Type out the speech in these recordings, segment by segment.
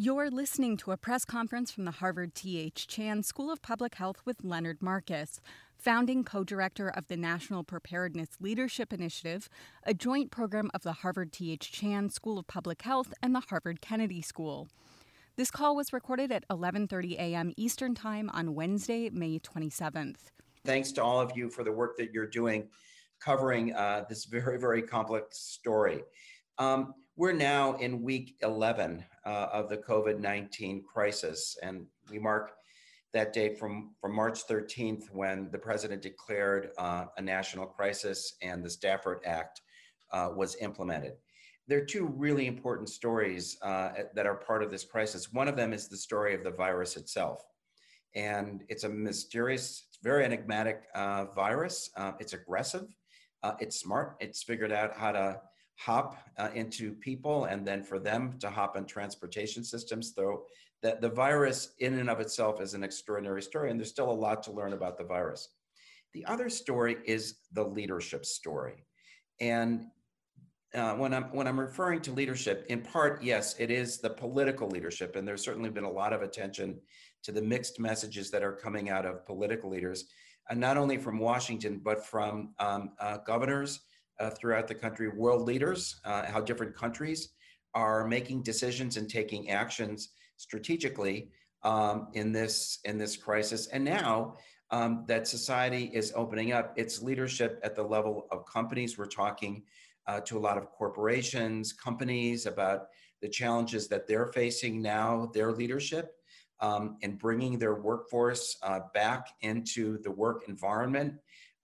You're listening to a press conference from the Harvard T.H. Chan School of Public Health with Leonard Marcus, founding co director of the National Preparedness Leadership Initiative, a joint program of the Harvard T.H. Chan School of Public Health and the Harvard Kennedy School. This call was recorded at 11:30 a.m. Eastern Time on Wednesday, May 27th. Thanks to all of you for the work that you're doing covering uh, this very, very complex story. Um, we're now in week 11 uh, of the COVID 19 crisis, and we mark that date from, from March 13th when the president declared uh, a national crisis and the Stafford Act uh, was implemented. There are two really important stories uh, that are part of this crisis. One of them is the story of the virus itself. And it's a mysterious, it's very enigmatic uh, virus. Uh, it's aggressive, it's smart, it's figured out how to hop uh, into people and then for them to hop on transportation systems. Though that the virus in and of itself is an extraordinary story, and there's still a lot to learn about the virus. The other story is the leadership story. And uh, when I'm when I'm referring to leadership, in part, yes, it is the political leadership, and there's certainly been a lot of attention to the mixed messages that are coming out of political leaders, and not only from Washington but from um, uh, governors uh, throughout the country, world leaders, uh, how different countries are making decisions and taking actions strategically um, in this in this crisis. And now um, that society is opening up, its leadership at the level of companies. We're talking uh, to a lot of corporations, companies about the challenges that they're facing now, their leadership. Um, and bringing their workforce uh, back into the work environment,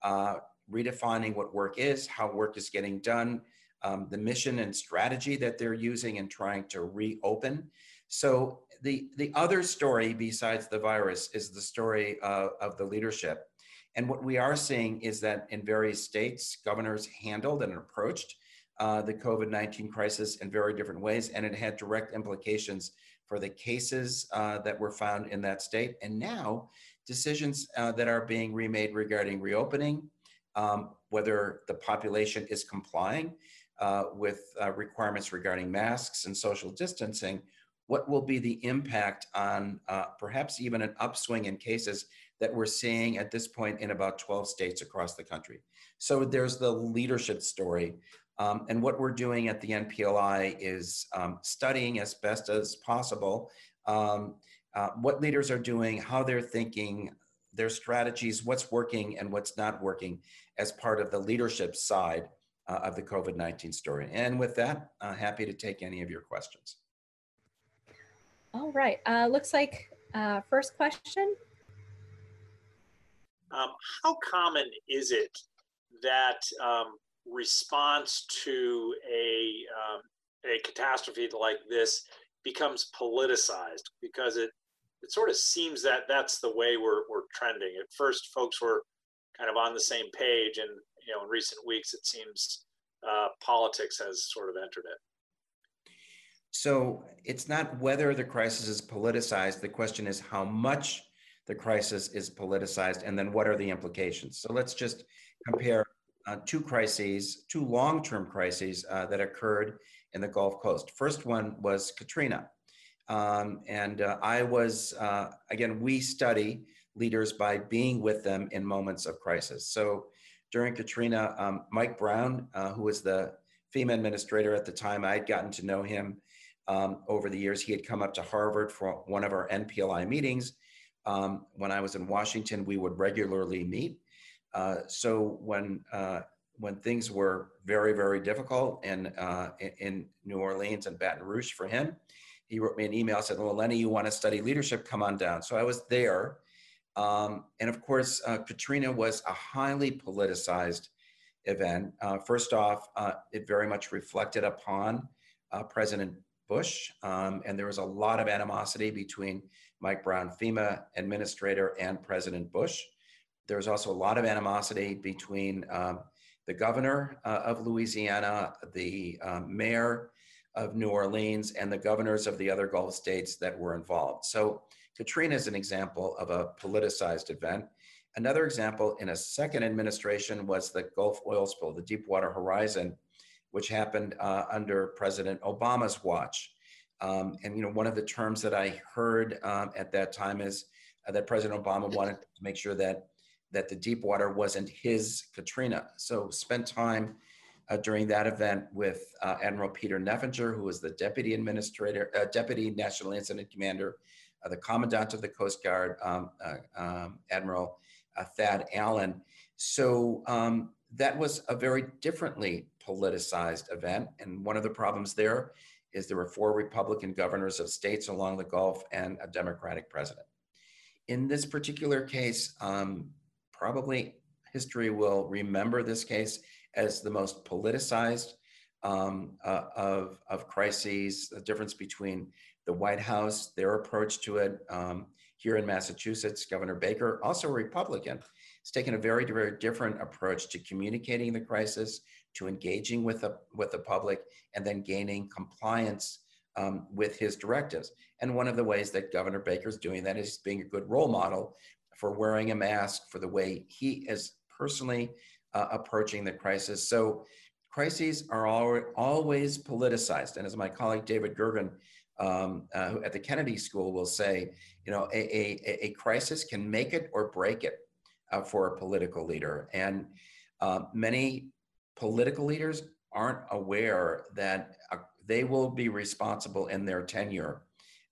uh, redefining what work is, how work is getting done, um, the mission and strategy that they're using and trying to reopen. So the, the other story besides the virus is the story uh, of the leadership. And what we are seeing is that in various states, governors handled and approached uh, the COVID 19 crisis in very different ways, and it had direct implications for the cases uh, that were found in that state. And now, decisions uh, that are being remade regarding reopening, um, whether the population is complying uh, with uh, requirements regarding masks and social distancing, what will be the impact on uh, perhaps even an upswing in cases that we're seeing at this point in about 12 states across the country. So there's the leadership story. Um, and what we're doing at the NPLI is um, studying as best as possible um, uh, what leaders are doing, how they're thinking, their strategies, what's working and what's not working as part of the leadership side uh, of the COVID 19 story. And with that, uh, happy to take any of your questions. All right. Uh, looks like uh, first question. Um, how common is it that um, response to a, um, a catastrophe like this becomes politicized? Because it it sort of seems that that's the way we're, we're trending. At first, folks were kind of on the same page, and you know, in recent weeks, it seems uh, politics has sort of entered it. So it's not whether the crisis is politicized. The question is how much the crisis is politicized, and then what are the implications. So let's just compare uh, two crises, two long-term crises uh, that occurred in the Gulf Coast. First one was Katrina. Um, and uh, I was, uh, again, we study leaders by being with them in moments of crisis. So during Katrina, um, Mike Brown, uh, who was the FEMA administrator at the time, I had gotten to know him um, over the years. He had come up to Harvard for one of our NPLI meetings. Um, when I was in Washington, we would regularly meet. Uh, so when uh, when things were very, very difficult in, uh, in New Orleans and Baton Rouge for him, he wrote me an email said, "Well, Lenny, you want to study leadership? Come on down." So I was there, um, and of course, uh, Katrina was a highly politicized event. Uh, first off, uh, it very much reflected upon uh, President Bush, um, and there was a lot of animosity between Mike Brown, FEMA administrator, and President Bush. There was also a lot of animosity between um, the governor uh, of Louisiana, the um, mayor of New Orleans and the governors of the other Gulf states that were involved. So Katrina is an example of a politicized event. Another example in a second administration was the Gulf oil spill, the Deepwater Horizon, which happened uh, under President Obama's watch. Um, and you know, one of the terms that I heard um, at that time is uh, that President Obama wanted to make sure that that the Deepwater wasn't his Katrina. So spent time uh, during that event with uh, Admiral Peter Neffenger, who was the deputy administrator, uh, deputy national incident commander, the commandant of the Coast Guard, um, uh, um, Admiral Thad Allen. So um, that was a very differently politicized event. And one of the problems there is there were four Republican governors of states along the Gulf and a Democratic president. In this particular case, um, probably history will remember this case as the most politicized um, uh, of, of crises, the difference between the White House, their approach to it. Um, here in Massachusetts, Governor Baker, also a Republican, has taken a very, very different approach to communicating the crisis, to engaging with the, with the public, and then gaining compliance um, with his directives. And one of the ways that Governor Baker is doing that is being a good role model for wearing a mask, for the way he is personally uh, approaching the crisis. So crises are al- always politicized. And as my colleague David Gergen um, uh, at the Kennedy School will say, you know, a, a, a crisis can make it or break it uh, for a political leader. And uh, many political leaders aren't aware that uh, they will be responsible in their tenure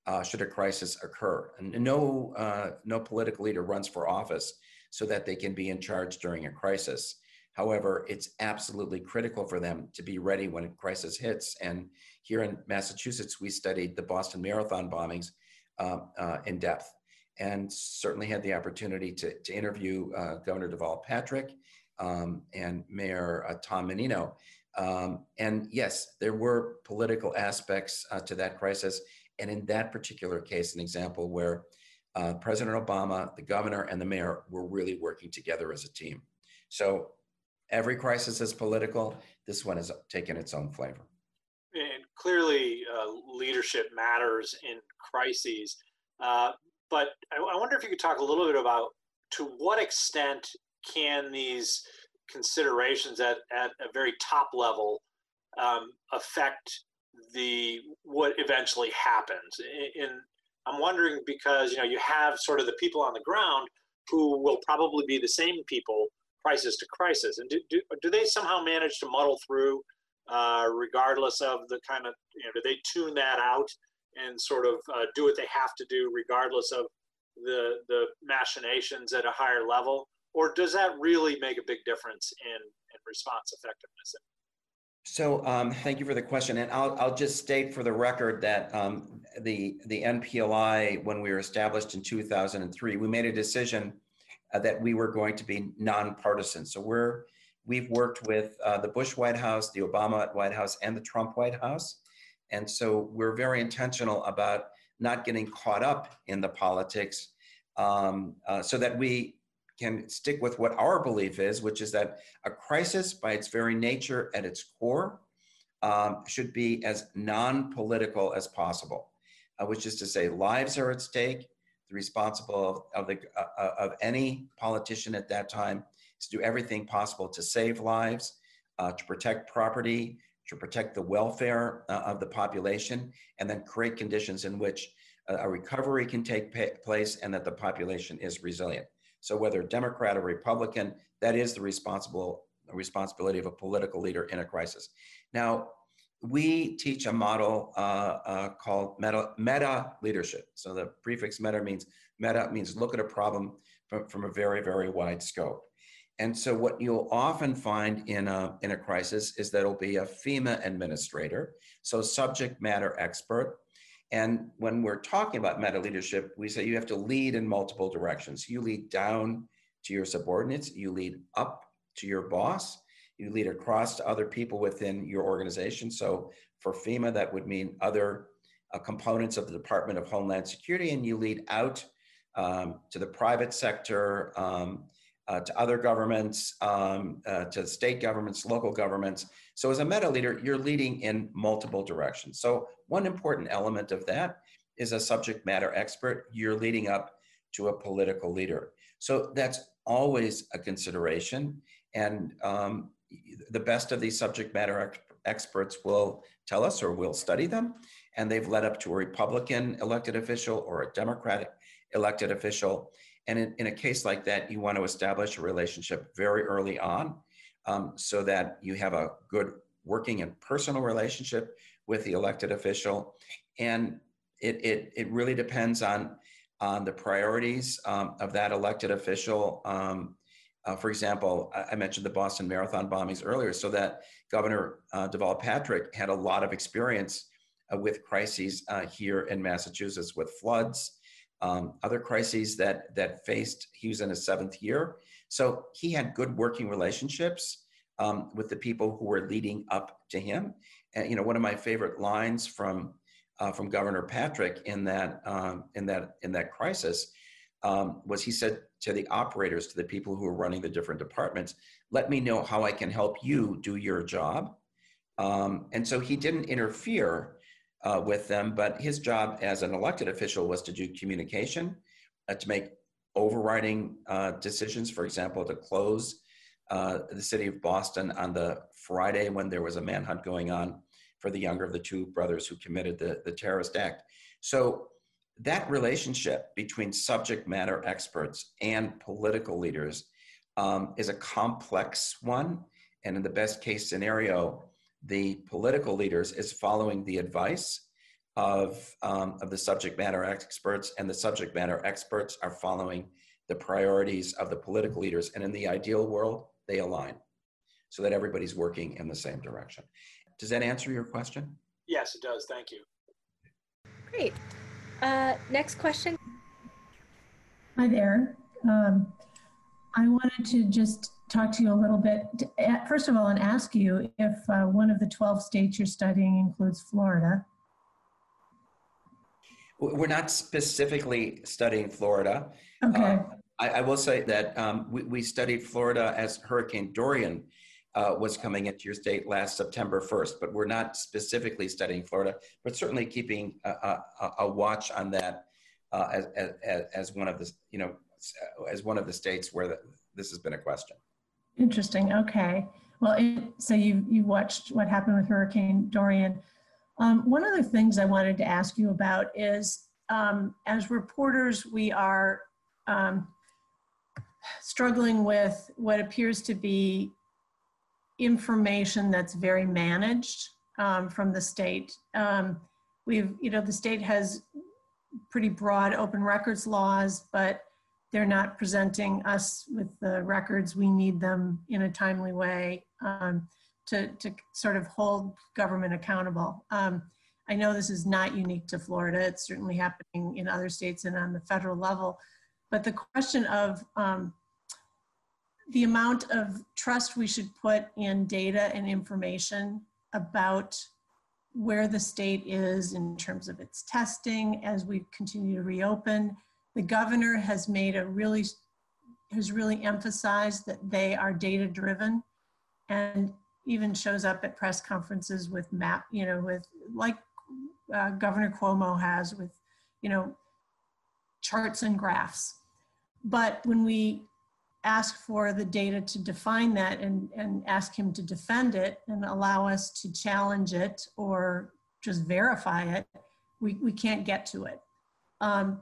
uh, should a crisis occur. And no, uh, no political leader runs for office so that they can be in charge during a crisis. However, it's absolutely critical for them to be ready when a crisis hits. And here in Massachusetts, we studied the Boston Marathon bombings uh, uh, in depth and certainly had the opportunity to, to interview uh, Governor Deval Patrick um, and Mayor uh, Tom Menino. Um, and yes, there were political aspects uh, to that crisis. And in that particular case, an example where uh, President Obama, the governor, and the mayor were really working together as a team. So every crisis is political. This one has taken its own flavor. And clearly, uh, leadership matters in crises. Uh, but I, I, wonder if you could talk a little bit about to what extent can these considerations at, at a very top level um, affect the what eventually happens. In I'm wondering because you know you have sort of the people on the ground who will probably be the same people crisis to crisis, and do, do, do they somehow manage to muddle through uh, regardless of the kind of you know do they tune that out and sort of uh, do what they have to do regardless of the the machinations at a higher level, or does that really make a big difference in in response effectiveness? So um, thank you for the question, and I'll I'll just state for the record that um, the the NPLI when we were established in 2003, we made a decision uh, that we were going to be nonpartisan. So we're we've worked with uh, the Bush White House, the Obama White House, and the Trump White House, and so we're very intentional about not getting caught up in the politics, um, uh, so that we can stick with what our belief is, which is that a crisis, by its very nature at its core, um, should be as non political as possible, uh, which is to say, lives are at stake. The responsible of, of the, uh, uh, of any politician at that time to do everything possible to save lives, uh, to protect property, to protect the welfare uh, of the population, and then create conditions in which a recovery can take place and that the population is resilient. So whether Democrat or Republican, that is the responsible responsibility of a political leader in a crisis. Now, we teach a model uh, uh, called meta, meta leadership. So the prefix meta means meta means look at a problem from, from a very, very wide scope. And so what you'll often find in a, in a crisis is that it'll be a FEMA administrator, so subject matter expert, and when we're talking about meta leadership, we say you have to lead in multiple directions. You lead down to your subordinates, you lead up to your boss, you lead across to other people within your organization. So for FEMA, that would mean other uh, components of the Department of Homeland Security, and you lead out um, to the private sector, um, uh, to other governments, um, uh, to state governments, local governments. So as a meta leader, you're leading in multiple directions. So one important element of that is a subject matter expert. You're leading up to a political leader. So that's always a consideration. And um, the best of these subject matter ex- experts will tell us or we'll study them and they've led up to a Republican elected official or a Democratic elected official. And in, in a case like that, you want to establish a relationship very early on um, so that you have a good working and personal relationship with the elected official. And it, it, it really depends on, on the priorities um, of that elected official. Um, uh, for example, I, mentioned the Boston Marathon bombings earlier, so that Governor uh, Deval Patrick had a lot of experience uh, with crises uh, here in Massachusetts with floods, um, other crises that that faced. He was in his seventh year, so he had good working relationships um, with the people who were leading up to him. And you know, one of my favorite lines from uh, from Governor Patrick in that um, in that in that crisis um, was he said to the operators, to the people who were running the different departments, "Let me know how I can help you do your job." Um, and so he didn't interfere uh, with them, but his job as an elected official was to do communication, uh, to make overriding uh, decisions, for example, to close uh, the city of Boston on the Friday when there was a manhunt going on for the younger of the two brothers who committed the, the terrorist act. So that relationship between subject matter experts and political leaders um, is a complex one. And in the best case scenario, the political leaders is following the advice of, um, of the subject matter experts, and the subject matter experts are following the priorities of the political leaders. And in the ideal world, they align so that everybody's working in the same direction. Does that answer your question? Yes, it does. Thank you. Great. Uh, next question. Hi there. Um, I wanted to just talk to you a little bit, first of all, and ask you if uh, one of the 12 states you're studying includes Florida. We're not specifically studying Florida. Okay. Uh, I, I, will say that um, we, we, studied Florida as Hurricane Dorian uh, was coming into your state last September 1st, but we're not specifically studying Florida, but certainly keeping a, a, a watch on that uh, as, as, as one of the, you know, as one of the states where the, this has been a question. Interesting. Okay. Well, it, so you you watched what happened with Hurricane Dorian. Um, one of the things I wanted to ask you about is, um, as reporters, we are um, struggling with what appears to be information that's very managed um, from the state. Um, we've, you know, the state has pretty broad open records laws, but they're not presenting us with the records. We need them in a timely way um, to, to sort of hold government accountable. Um, I know this is not unique to Florida. It's certainly happening in other states and on the federal level. But the question of um, the amount of trust we should put in data and information about where the state is in terms of its testing as we continue to reopen, the governor has made a really, has really emphasized that they are data driven and even shows up at press conferences with map, you know, with like uh, Governor Cuomo has with, you know, charts and graphs. But when we ask for the data to define that and, and ask him to defend it and allow us to challenge it or just verify it, we, we can't get to it. Um,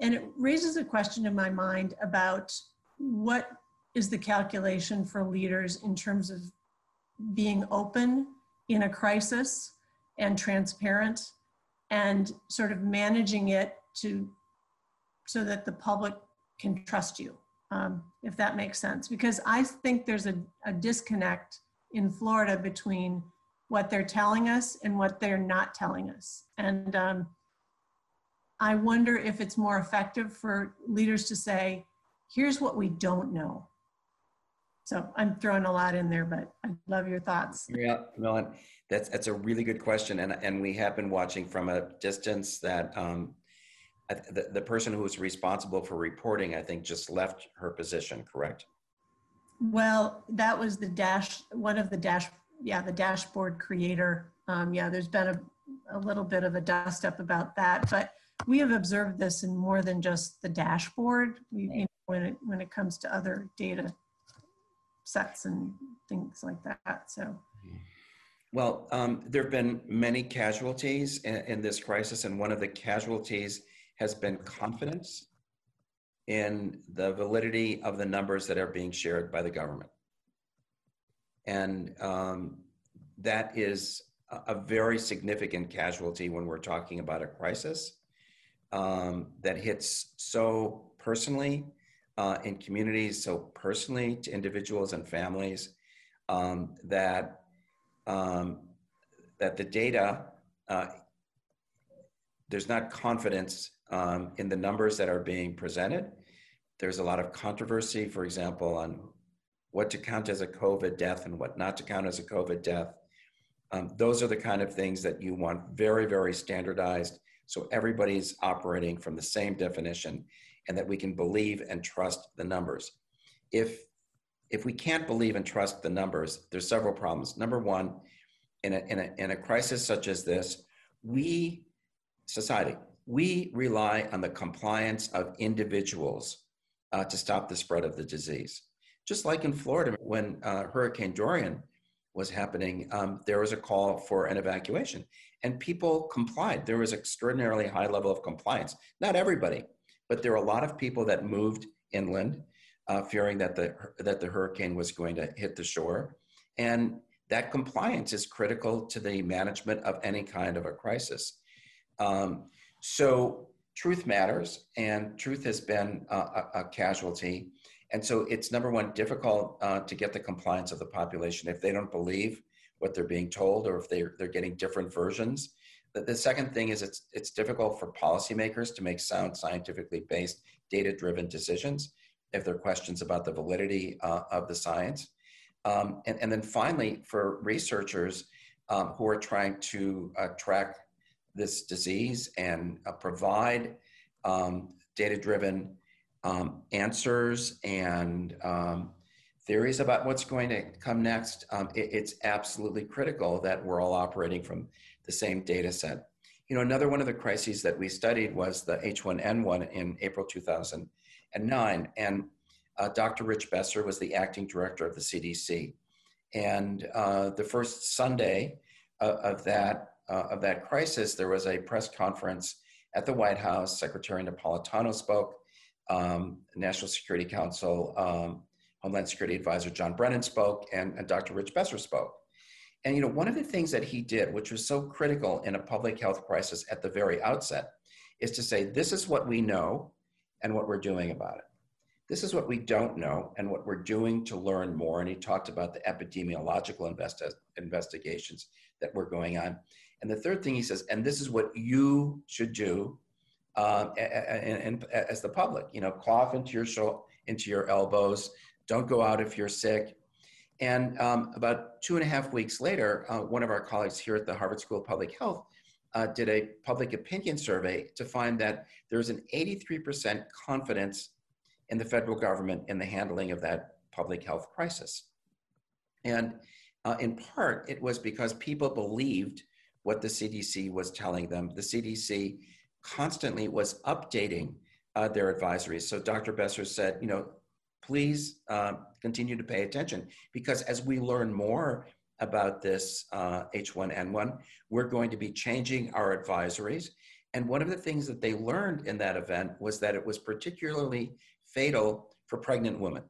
and it raises a question in my mind about what is the calculation for leaders in terms of being open in a crisis and transparent and sort of managing it to so that the public can trust you um, if that makes sense. Because i think there's a, a disconnect in florida between what they're telling us and what they're not telling us. And um, I wonder if it's more effective for leaders to say, here's what we don't know. So I'm throwing a lot in there, but I love your thoughts. Yeah, Melon, that's that's a really good question, and and we have been watching from a distance that um, the the person who was responsible for reporting, I think, just left her position. Correct? Well, that was the dash one of the dash yeah the dashboard creator. Um, yeah, there's been a a little bit of a dust up about that, but we have observed this in more than just the dashboard. We, you know, when it when it comes to other data sets and things like that. So, Well, um, there have been many casualties in, in, this crisis, and one of the casualties has been confidence in the validity of the numbers that are being shared by the government. And um, that is a, a, very significant casualty when we're talking about a crisis um, that hits so personally uh, in communities, so personally to individuals and families, um, that um, that the data uh, there's not confidence um, in the numbers that are being presented. There's a lot of controversy, for example, on what to count as a COVID death and what not to count as a COVID death. Um, those are the kind of things that you want very, very standardized so everybody's operating from the same definition and that we can believe and trust the numbers. If if we can't believe and trust the numbers, there's several problems. Number one, in a, in a, in a crisis such as this, we, society, we rely on the compliance of individuals uh, to stop the spread of the disease. Just like in Florida, when uh, Hurricane Dorian was happening, um, there was a call for an evacuation, and people complied. There was extraordinarily high level of compliance. Not everybody, but there were a lot of people that moved inland, uh, fearing that the that the hurricane was going to hit the shore, and that compliance is critical to the management of any kind of a crisis. Um, so truth matters, and truth has been a, a casualty. And so it's number one, difficult uh, to get the compliance of the population if they don't believe what they're being told or if they're, they're getting different versions. The, the second thing is it's, it's difficult for policymakers to make sound, scientifically based, data driven decisions if there are questions about the validity uh, of the science. Um, and, and then finally, for researchers um, who are trying to uh, track this disease and uh, provide um, data driven um, answers and um, theories about what's going to come next, um, it, it's absolutely critical that we're all operating from the same data set. You know, another one of the crises that we studied was the H1N1 in April 2009. And uh, Dr. Rich Besser was the acting director of the CDC. And uh, the first Sunday uh, of that uh, of that crisis, there was a press conference at the White House. Secretary Napolitano spoke. Um, National Security Council um, Homeland Security Advisor John Brennan spoke, and, and Dr. Rich Besser spoke. And you know, one of the things that he did, which was so critical in a public health crisis at the very outset, is to say, this is what we know and what we're doing about it. This is what we don't know and what we're doing to learn more. And he talked about the epidemiological invest- investigations that were going on. And the third thing he says, and this is what you should do uh, and, and, as the public, you know, cough into your into your elbows. Don't go out if you're sick. And um, about two and a half weeks later, uh, one of our colleagues here at the Harvard School of Public Health uh, did a public opinion survey to find that there's an 83% confidence in the federal government in the handling of that public health crisis. And uh, in part, it was because people believed what the CDC was telling them. The CDC constantly was updating uh, their advisories. So Dr. Besser said, you know, please uh, continue to pay attention because as we learn more about this uh, H1N1, we're going to be changing our advisories. And one of the things that they learned in that event was that it was particularly fatal for pregnant women.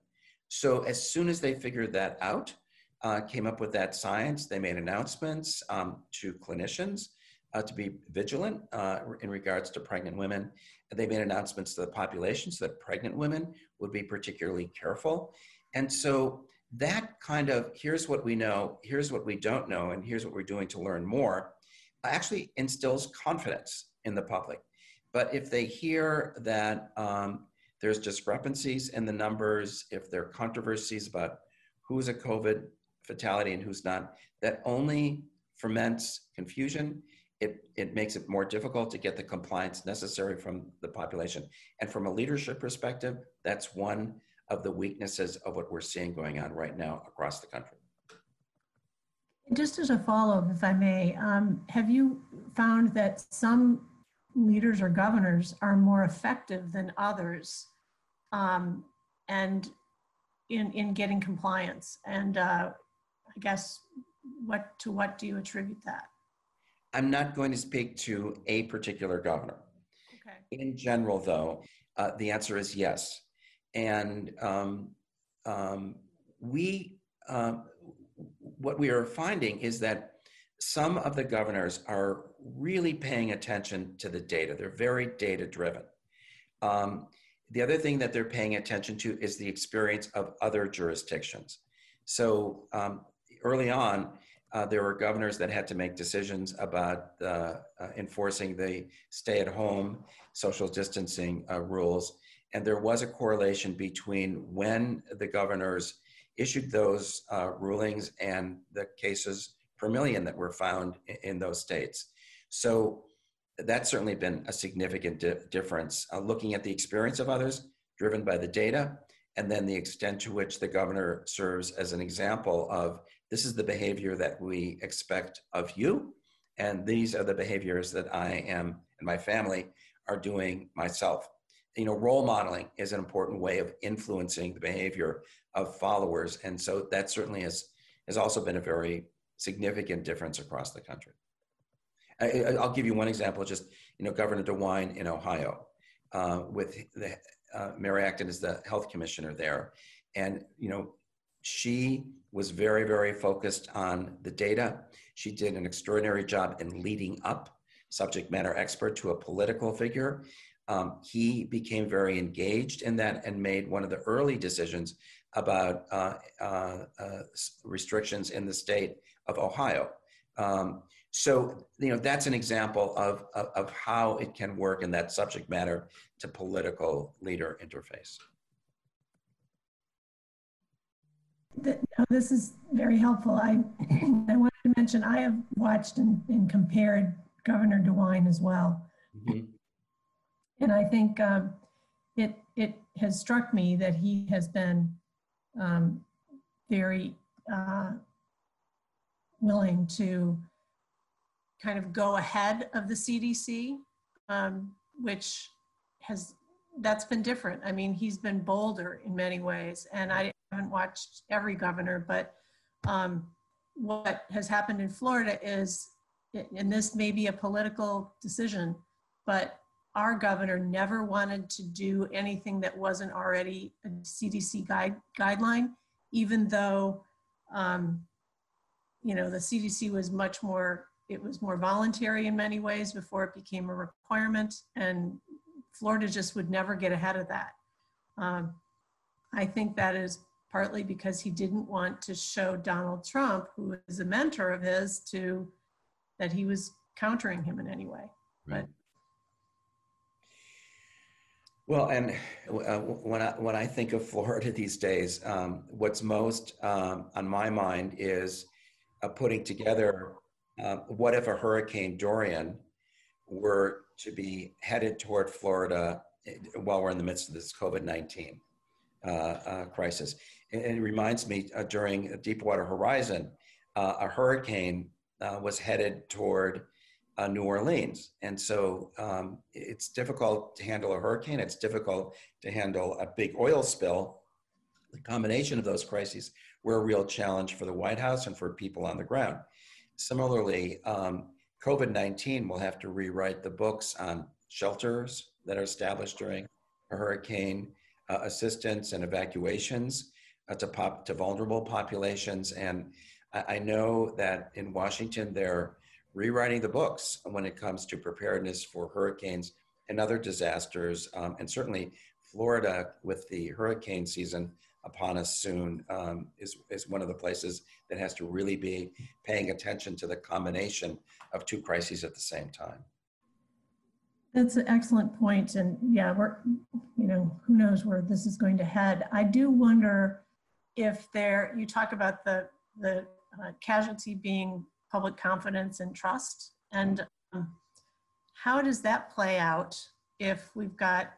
So as soon as they figured that out, uh, came up with that science. They made announcements um, to clinicians uh, to be vigilant uh, in regards to pregnant women. They made announcements to the population so that pregnant women would be particularly careful. And so that kind of here's what we know, here's what we don't know, and here's what we're doing to learn more actually instills confidence in the public. But if they hear that um, there's discrepancies in the numbers, if there are controversies about who's a COVID fatality and who's not, that only ferments confusion. It, it makes it more difficult to get the compliance necessary from the population. And from a leadership perspective, that's one of the weaknesses of what we're seeing going on right now across the country. Just as a follow-up, if I may, um, have you found that some leaders or governors are more effective than others um, and in, in getting compliance? And uh, I guess what to what do you attribute that? I'm not going to speak to a particular governor. Okay. In general, though, uh, the answer is yes. And um, um, we, uh, what we are finding is that some of the governors are really paying attention to the data. They're very data driven. Um, the other thing that they're paying attention to is the experience of other jurisdictions. So um, early on, uh, there were governors that had to make decisions about uh, uh, enforcing the stay at home social distancing uh, rules. And there was a correlation between when the governors issued those uh, rulings and the cases per million that were found in, in those states. So that's certainly been a significant di- difference. Uh, looking at the experience of others, driven by the data, and then the extent to which the governor serves as an example of this is the behavior that we expect of you, and these are the behaviors that I am and my family are doing myself. You know, role modeling is an important way of influencing the behavior of followers, and so that certainly has has also been a very significant difference across the country. I, will give you one example. Just you know, Governor DeWine in Ohio, uh, with the uh, Mary Acton is the health commissioner there, and you know, she was very very focused on the data. She did an extraordinary job in leading up subject matter expert to a political figure. Um, he became very engaged in that and made one of the early decisions about uh, uh, uh, restrictions in the state of Ohio. Um, so, you know, that's an example of, of, of, how it can work in that subject matter to political leader interface. That this is very helpful. I, I wanted to mention I have watched and, and compared Governor DeWine as well. Mm-hmm. And I think um, it, it has struck me that he has been um, very uh, willing to kind of go ahead of the CDC, um, which has that's been different. I mean, he's been bolder in many ways, and I haven't watched every governor, but um, what has happened in Florida is, and this may be a political decision, but our governor never wanted to do anything that wasn't already a CDC guide, guideline, even though, um, you know, the CDC was much more, it was more voluntary in many ways before it became a requirement. And Florida just would never get ahead of that. Um, I think that is partly because he didn't want to show Donald Trump, who is a mentor of his, to that he was countering him in any way. Right. But well, and uh, when I when I think of Florida these days, um, what's most um, on my mind is uh, putting together uh, what if a Hurricane Dorian were to be headed toward Florida eh, while we're in the midst of this COVID nineteen crisis. And it reminds me uh, during Deepwater Horizon, a hurricane was headed toward uh, New Orleans. And so um, it's difficult to handle a hurricane, it's difficult to handle a big oil spill. The combination of those crises were a real challenge for the White House and for people on the ground. Similarly, um, COVID 19 will have to rewrite the books on shelters that are established during a hurricane, uh, assistance and evacuations uh, to, pop, to vulnerable populations. And I, I know that in Washington, they're rewriting the books when it comes to preparedness for hurricanes and other disasters. Um, and certainly, Florida, with the hurricane season upon us soon, um, is, is one of the places that has to really be paying attention to the combination of two crises at the same time. That's an excellent point. And yeah, we're, you know, who knows where this is going to head. I do wonder if there, you talk about the, the uh, casualty being public confidence and trust. And um, how does that play out if we've got,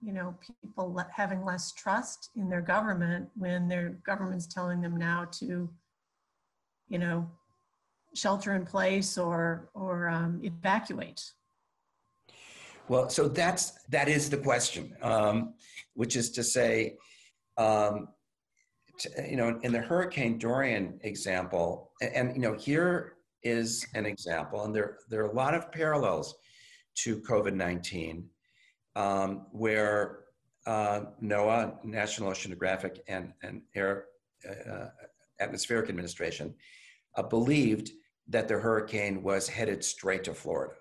you know, people le- having less trust in their government when their government's telling them now to, you know, shelter in place or or um, evacuate? Well, so that's that is the question, um, which is to say, um, you know, in the Hurricane Dorian example, and, and, you know, here is an example, and there there are a lot of parallels to COVID nineteen, um, where uh, NOAA, National Oceanographic and and Air uh, Atmospheric Administration, uh, believed that the hurricane was headed straight to Florida,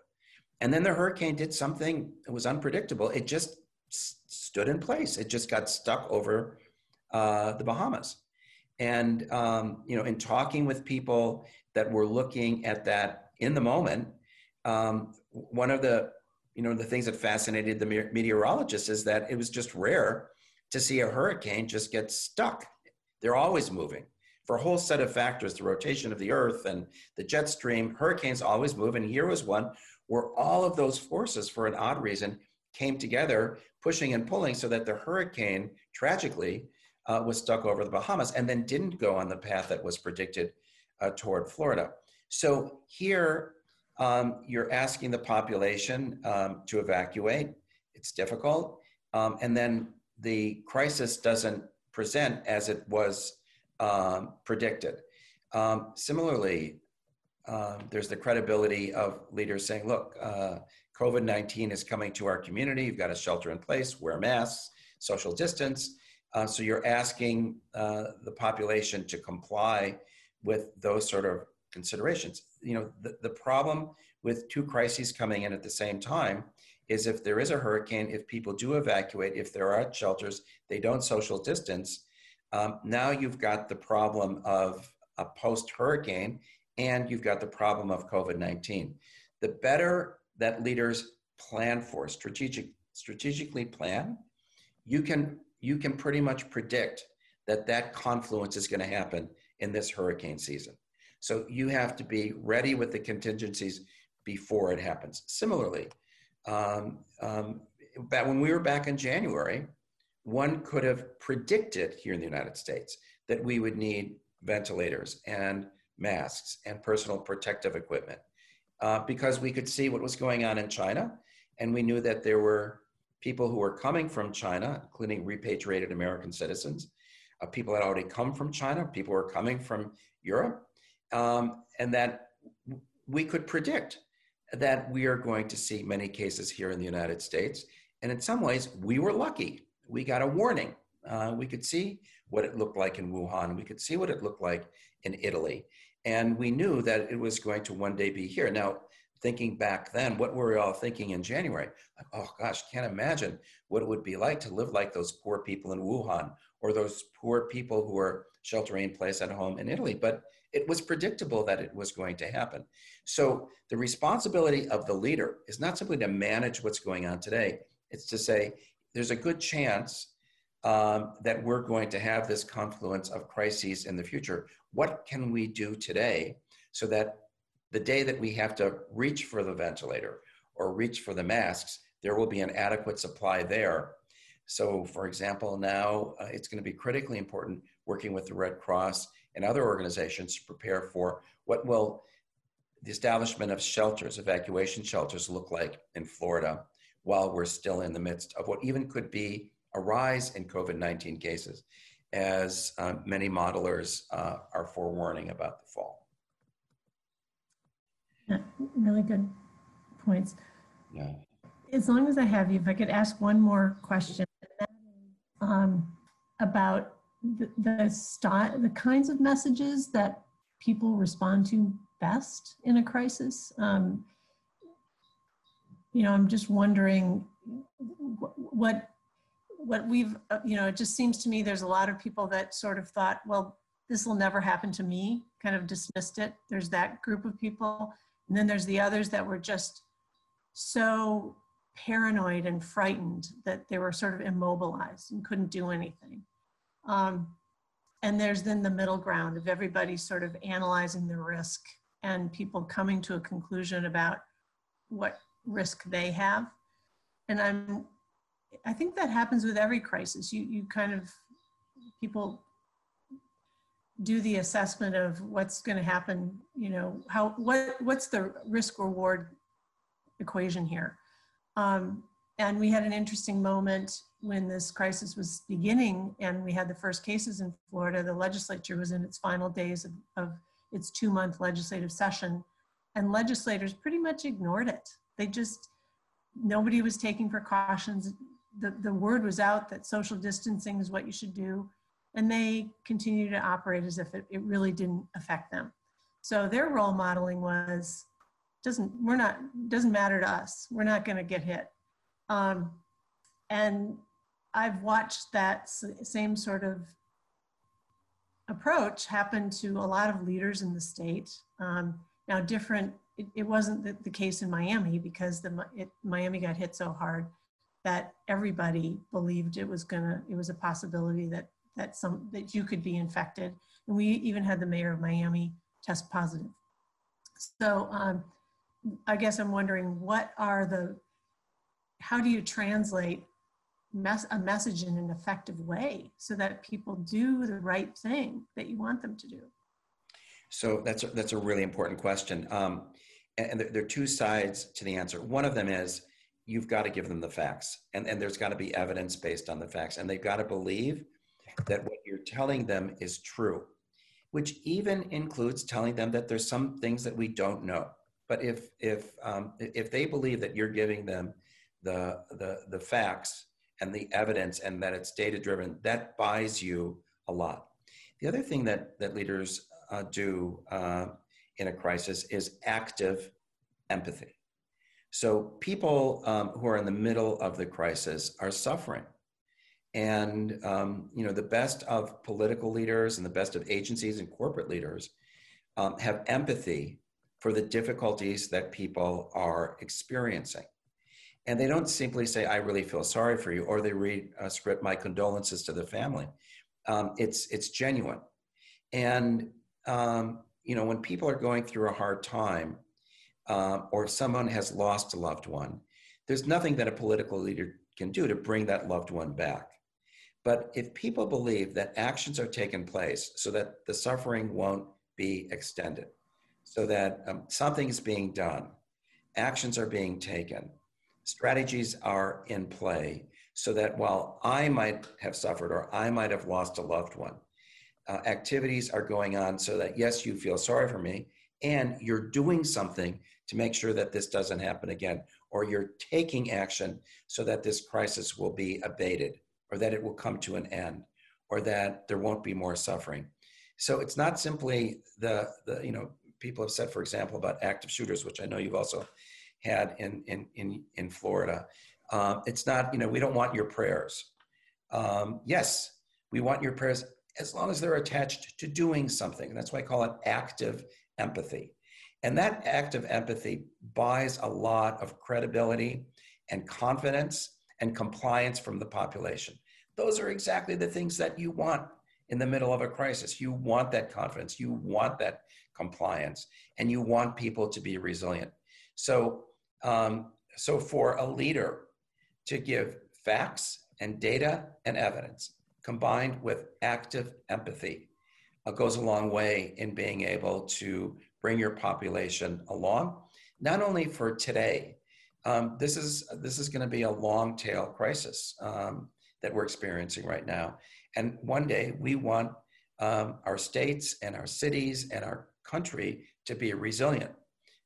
and then the hurricane did something that was unpredictable. It just stood in place. It just got stuck over uh, the Bahamas. And um, you know, in talking with people that were looking at that in the moment, um, one of the you know the things that fascinated the meteorologists is that it was just rare to see a hurricane just get stuck. They're always moving for a whole set of factors: the rotation of the Earth and the jet stream. Hurricanes always move, and here was one where all of those forces, for an odd reason, came together, pushing and pulling, so that the hurricane tragically uh, was stuck over the Bahamas and then didn't go on the path that was predicted uh, toward Florida. So here, um, you're asking the population um, to evacuate. It's difficult. Um, and then the crisis doesn't present as it was um, predicted. Um, similarly, um, there's the credibility of leaders saying, look, uh, COVID 19 is coming to our community. You've got to shelter in place, wear masks, social distance. Uh, so you're asking uh, the population to comply with those sort of considerations. You know, the, the problem with two crises coming in at the same time is if there is a hurricane, if people do evacuate, if there are shelters, they don't social distance, um, now you've got the problem of a post hurricane and you've got the problem of COVID 19. The better that leaders plan for, strategic, strategically plan, you can you can pretty much predict that that confluence is going to happen in this hurricane season. So you have to be ready with the contingencies before it happens. Similarly, um, um, when we were back in January, one could have predicted here in the United States that we would need ventilators and masks and personal protective equipment uh, because we could see what was going on in China and we knew that there were people who were coming from China, including repatriated American citizens, uh, people that already come from China, people who are coming from Europe, um, and that we could predict that we are going to see many cases here in the United States. And in some ways, we were lucky. We got a warning. Uh, we could see what it looked like in Wuhan. We could see what it looked like in Italy. And we knew that it was going to one day be here. Now, thinking back then, what were we all thinking in January? Like, oh gosh, can't imagine what it would be like to live like those poor people in Wuhan or those poor people who are sheltering in place at home in Italy. But it was predictable that it was going to happen. So the responsibility of the leader is not simply to manage what's going on today, it's to say there's a good chance um, that we're going to have this confluence of crises in the future. What can we do today so that the day that we have to reach for the ventilator or reach for the masks, there will be an adequate supply there. So, for example, now uh, it's going to be critically important working with the Red Cross and other organizations to prepare for what will the establishment of shelters, evacuation shelters, look like in Florida while we're still in the midst of what even could be a rise in COVID 19 cases, as uh, many modelers uh, are forewarning about the fall. Yeah, really good points. Yeah. As long as I have you, if I could ask one more question um, about the the, style, the kinds of messages that people respond to best in a crisis. Um, you know, I'm just wondering what what we've uh, you know. It just seems to me there's a lot of people that sort of thought, well, this will never happen to me, kind of dismissed it. There's that group of people. And then there's the others that were just so paranoid and frightened that they were sort of immobilized and couldn't do anything. Um, and there's then the middle ground of everybody sort of analyzing the risk and people coming to a conclusion about what risk they have. And I'm, I think that happens with every crisis. You, you kind of, people do the assessment of what's going to happen you know how what what's the risk reward equation here um, and we had an interesting moment when this crisis was beginning and we had the first cases in Florida, the legislature was in its final days of, of its two month legislative session, and legislators pretty much ignored it. They just, nobody was taking precautions. The, the word was out that social distancing is what you should do, and they continued to operate as if it, it really didn't affect them. So their role modeling was doesn't we're not doesn't matter to us. We're not going to get hit. Um, and I've watched that same sort of approach happen to a lot of leaders in the state. Um, now, different, it, it wasn't the, the, case in Miami because the it, Miami got hit so hard that everybody believed it was gonna, it was a possibility that that some that you could be infected, and we even had the mayor of Miami test positive. So, um, I guess I'm wondering what are the, how do you translate mes- a message in an effective way so that people do the right thing that you want them to do? So that's a, that's a really important question. Um, and there, there, are two sides to the answer. One of them is you've got to give them the facts, and, and there's got to be evidence based on the facts, and they've got to believe that what you're telling them is true, which even includes telling them that there's some things that we don't know. But if if um, if they believe that you're giving them the the the facts and the evidence and that it's data driven, that buys you a lot. The other thing that, that leaders uh, do uh, in a crisis is active empathy. So people um, who are in the middle of the crisis are suffering. And um, you know the best of political leaders and the best of agencies and corporate leaders um, have empathy for the difficulties that people are experiencing. And they don't simply say i really feel sorry for you or they read a script my condolences to the family. Um, it's it's genuine. And um, you know when people are going through a hard time uh, or someone has lost a loved one there's nothing that a political leader can do to bring that loved one back. But if people believe that actions are taking place so that the suffering won't be extended so that um, something is being done actions are being taken strategies are in play so that while I might have suffered or I might have lost a loved one, uh, activities are going on so that yes, you feel sorry for me and you're doing something to make sure that this doesn't happen again, or you're taking action so that this crisis will be abated or that it will come to an end or that there won't be more suffering. So it's not simply the, the you know, people have said, for example, about active shooters, which I know you've also had in in in, in Florida. Um, it's not, you know, we don't want your prayers. Um, yes, we want your prayers as long as they're attached to doing something. That's why I call it active empathy. And that act of empathy buys a lot of credibility and confidence and compliance from the population. Those are exactly the things that you want in the middle of a crisis. You want that confidence, you want that compliance, and you want people to be resilient. So um, so for a leader to give facts and data and evidence combined with active empathy uh, goes a long way in being able to bring your population along, not only for today. Um, this is this is going to be a long tail crisis um, that we're experiencing right now, and one day we want um, our states and our cities and our country to be resilient.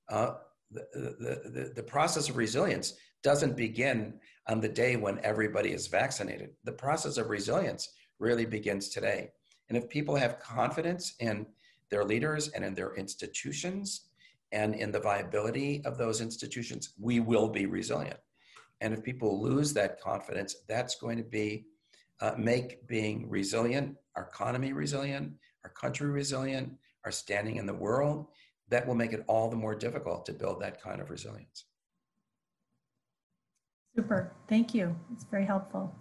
Uh, the, the, the process of resilience doesn't begin on the day when everybody is vaccinated. The process of resilience really begins today. And if people have confidence in their leaders and in their institutions and in the viability of those institutions, we will be resilient. And if people lose that confidence, that's going to be uh, make being resilient, our economy resilient, our country resilient, our standing in the world, that will make it all the more difficult to build that kind of resilience. Super, thank you. It's very helpful.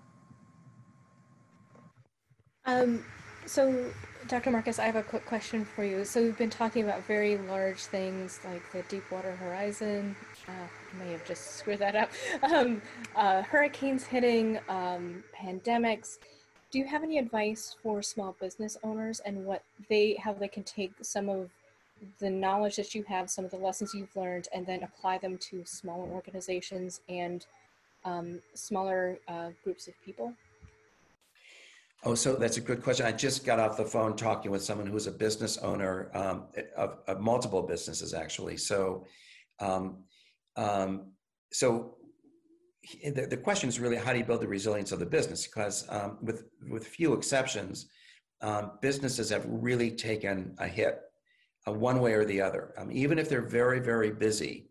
Um, so, Dr. Marcus, I have a quick question for you. So, we've been talking about very large things like the Deepwater Horizon. Uh, I may have just screwed that up. Um, uh, hurricanes hitting, um, pandemics. Do you have any advice for small business owners and what they, how they can take some of the knowledge that you have, some of the lessons you've learned, and then apply them to smaller organizations and um, smaller uh, groups of people? Oh, so that's a good question. I just got off the phone talking with someone who's a business owner um, of, of, multiple businesses, actually. So, um, um, so the, the, question is really how do you build the resilience of the business? Because um, with with few exceptions, um, businesses have really taken a hit, uh, one way or the other. Um, even if they're very very busy,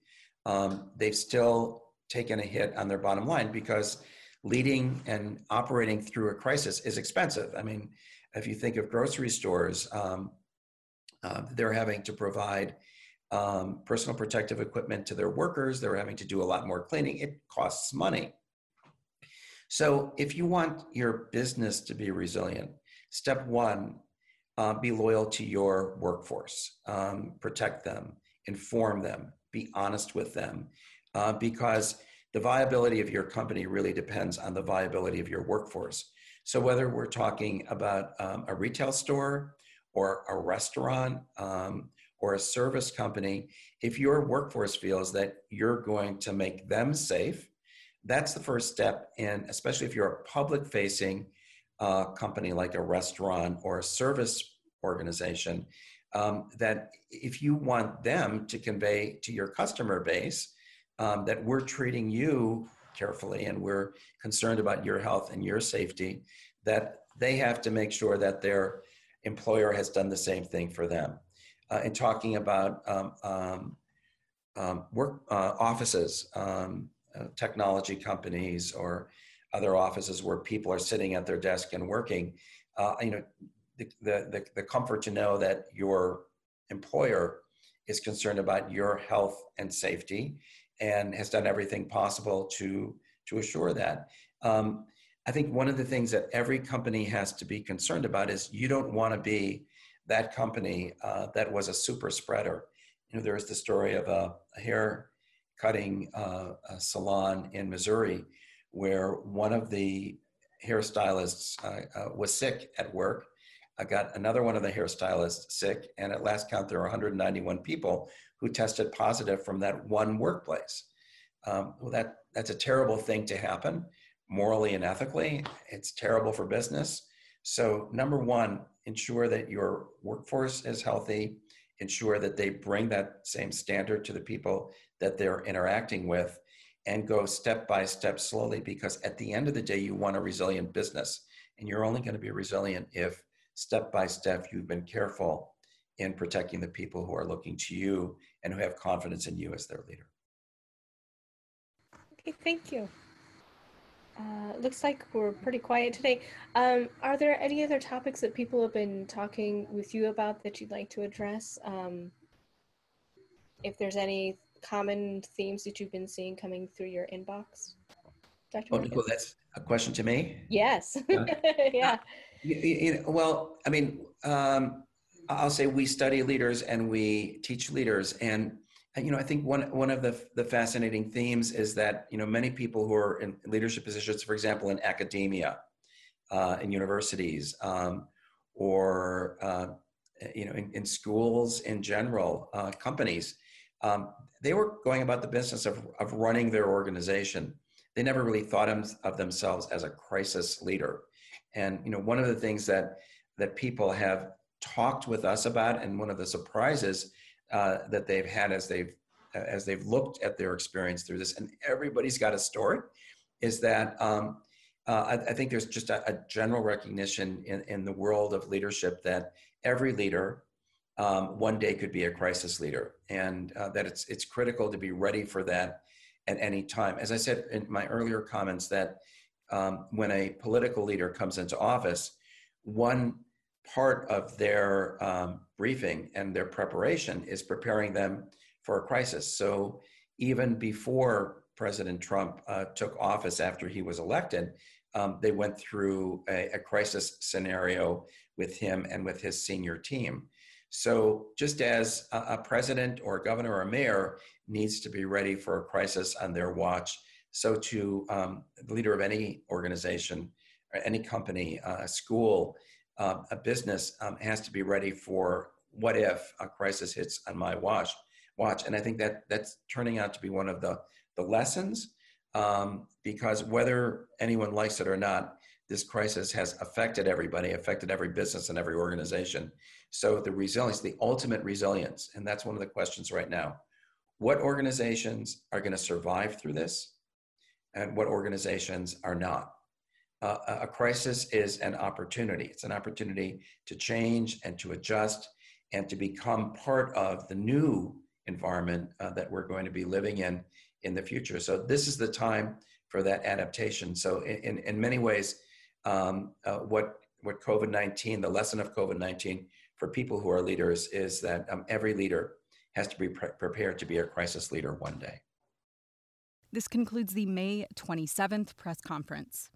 they've still taken a hit on their bottom line because leading and operating through a crisis is expensive. I mean, if you think of grocery stores, um, uh, they're having to provide um, personal protective equipment to their workers. They're having to do a lot more cleaning. It costs money. So, if you want your business to be resilient, step one, uh, be loyal to your workforce, um, protect them, inform them, be honest with them, uh, because the viability of your company really depends on the viability of your workforce. So whether we're talking about um, a retail store or a restaurant um, or a service company, if your workforce feels that you're going to make them safe, that's the first step. And especially if you're a public facing uh, company like a restaurant or a service organization, um, that if you want them to convey to your customer base um, that we're treating you carefully and we're concerned about your health and your safety, that they have to make sure that their employer has done the same thing for them. Uh, and talking about um, um, um work uh, offices, um, uh, technology companies, or other offices where people are sitting at their desk and working, uh, you know, the, the, the comfort to know that your employer is concerned about your health and safety and has done everything possible to to assure that. Um, I think one of the things that every company has to be concerned about is you don't want to be that company uh, that was a super spreader. You know, there was the story of a, a hair cutting uh, a salon in Missouri where one of the hairstylists uh, uh was sick at work. I got another one of the hairstylists sick, and at last count, there were 191 people who tested positive from that one workplace. Um, well, that, that's a terrible thing to happen morally and ethically. It's terrible for business. So, number one, ensure that your workforce is healthy, ensure that they bring that same standard to the people that they're interacting with, and go step by step slowly because at the end of the day, you want a resilient business. And you're only going to be resilient if step by step you've been careful in protecting the people who are looking to you and who have confidence in you as their leader. Okay, thank you. Uh, looks like we're pretty quiet today. Um, are there any other topics that people have been talking with you about that you'd like to address? Um, if there's any common themes that you've been seeing coming through your inbox? Dr. Oh, Nicole, that's a question to me? Yes. Yeah. You, you know, well, I mean, um, I'll say we study leaders and we teach leaders. And, you know, I think one, one of the, the fascinating themes is that, you know, many people who are in leadership positions, for example, in academia, uh, in universities, um, or, uh, you know, in, in, schools in general, uh, companies, um, they were going about the business of, of running their organization. They never really thought of themselves as a crisis leader. And, you know, one of the things that, that people have talked with us about, and one of the surprises uh, that they've had as they've as they've looked at their experience through this, and everybody's got a story, is that um, uh, I, I, think there's just a, a general recognition in, in, the world of leadership that every leader um, one day could be a crisis leader, and uh, that it's it's critical to be ready for that at any time. As I said in my earlier comments, that um, when a political leader comes into office, one part of their um, briefing and their preparation is preparing them for a crisis. So even before President Trump uh, took office after he was elected, um, they went through a, a, crisis scenario with him and with his senior team. So just as a, a president or a governor or a mayor needs to be ready for a crisis on their watch, so too um, the leader of any organization, or any company, uh, school, uh, a business um, has to be ready for what if a crisis hits on my watch. Watch, and I think that that's turning out to be one of the the lessons um, because whether anyone likes it or not, this crisis has affected everybody, affected every business and every organization. So the resilience, the ultimate resilience, and that's one of the questions right now. What organizations are going to survive through this, and what organizations are not? Uh, a crisis is an opportunity. It's an opportunity to change and to adjust and to become part of the new environment uh, that we're going to be living in in the future. So this is the time for that adaptation. So in, in, many ways, um, uh, what, what COVID-19, the lesson of COVID-19 for people who are leaders is that um, every leader has to be pre- prepared to be a crisis leader one day. This concludes the May 27th press conference.